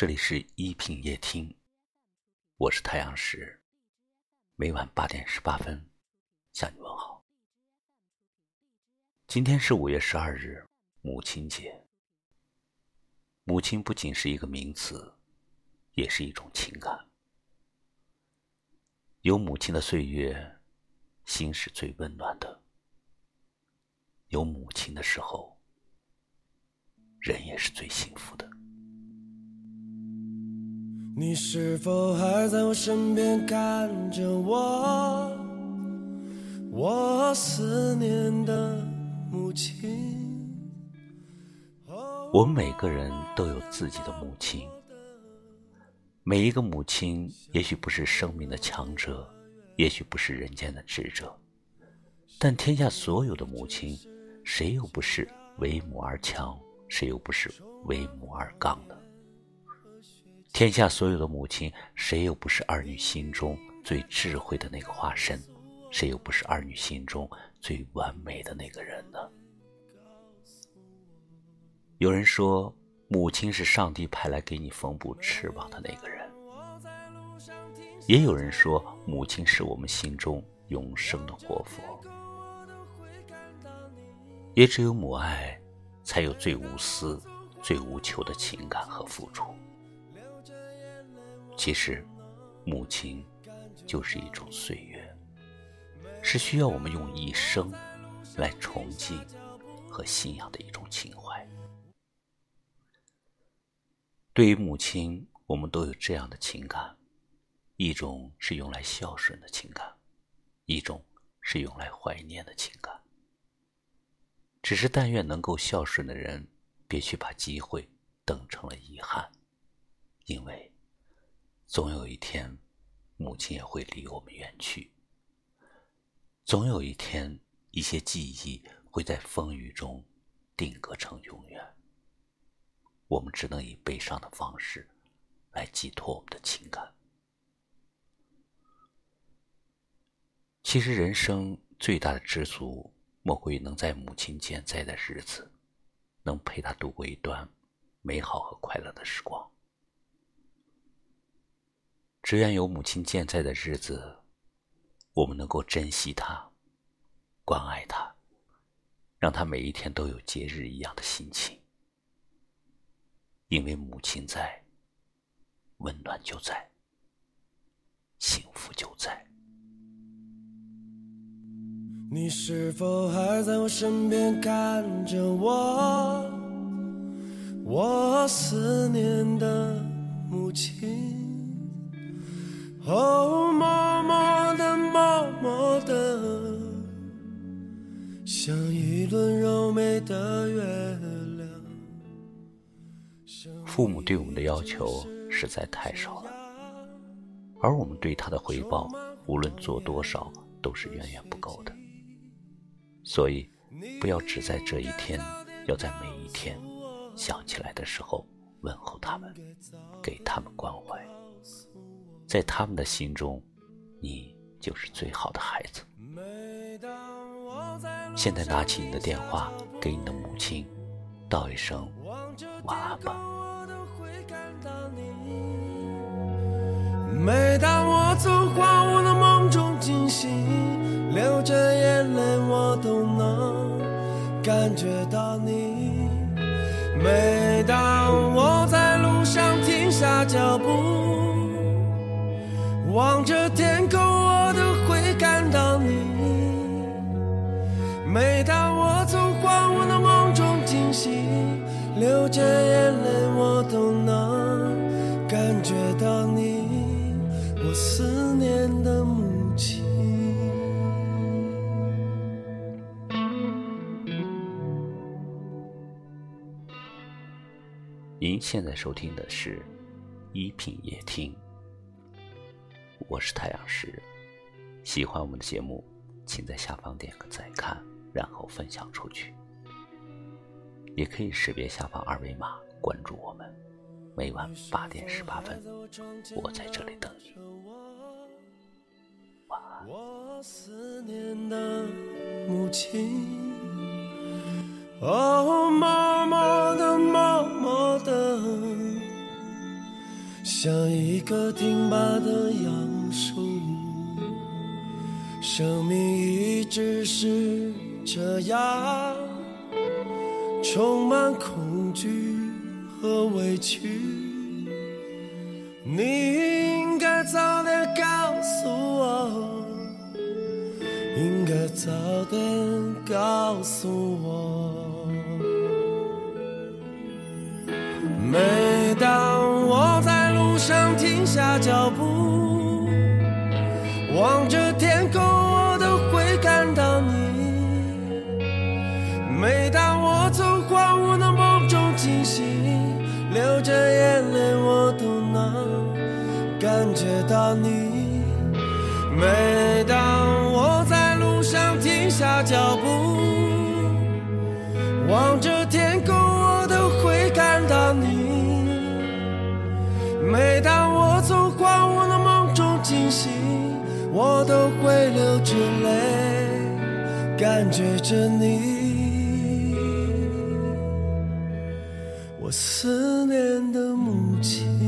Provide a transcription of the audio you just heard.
这里是一品夜听，我是太阳石，每晚八点十八分向你问好。今天是五月十二日，母亲节。母亲不仅是一个名词，也是一种情感。有母亲的岁月，心是最温暖的；有母亲的时候，人也是最幸福的。你是否还在我身边看着我？我思念的母亲。我们每个人都有自己的母亲，每一个母亲也许不是生命的强者，也许不是人间的智者，但天下所有的母亲，谁又不是为母而强，谁又不是为母而刚的？天下所有的母亲，谁又不是儿女心中最智慧的那个化身？谁又不是儿女心中最完美的那个人呢？有人说，母亲是上帝派来给你缝补翅膀的那个人；也有人说，母亲是我们心中永生的活佛。也只有母爱，才有最无私、最无求的情感和付出。其实，母亲就是一种岁月，是需要我们用一生来崇敬和信仰的一种情怀。对于母亲，我们都有这样的情感：一种是用来孝顺的情感，一种是用来怀念的情感。只是，但愿能够孝顺的人，别去把机会等成了遗憾，因为。总有一天，母亲也会离我们远去。总有一天，一些记忆会在风雨中定格成永远。我们只能以悲伤的方式来寄托我们的情感。其实，人生最大的知足，莫过于能在母亲健在的日子，能陪她度过一段美好和快乐的时光。只愿有母亲健在的日子，我们能够珍惜她，关爱她，让她每一天都有节日一样的心情。因为母亲在，温暖就在，幸福就在。你是否还在我身边看着我？我思念的母亲。哦，默默的，默默的，像一轮柔美的月亮。父母对我们的要求实在太少了，而我们对他的回报，无论做多少，都是远远不够的。所以，不要只在这一天，要在每一天想起来的时候问候他们，给他们关怀。在他们的心中，你就是最好的孩子。现在拿起你的电话，给你的母亲道一声晚安吧。每当我从荒芜的梦中惊醒，流着眼泪，我都能感觉到你。每望着天空，我都会感到你。每当我从荒芜的梦中惊醒，流着眼泪，我都能感觉到你，我思念的母亲。您现在收听的是《一品夜听》。我是太阳石，喜欢我们的节目，请在下方点个再看，然后分享出去。也可以识别下方二维码关注我们，每晚八点十八分，我在这里等你。晚安。我思念的母亲，哦，默默的，默默的。像一个挺拔的杨树，生命一直是这样，充满恐惧和委屈。你应该早点告诉我，应该早点告诉我。每当我在路上停下脚步，望着每当我从荒芜的梦中惊醒，流着眼泪，我都能感觉到你。每当我在路上停下脚步，望着天空，我都会看到你。每当我从荒芜的梦中惊醒，我都会流着泪，感觉着你，我思念的母亲。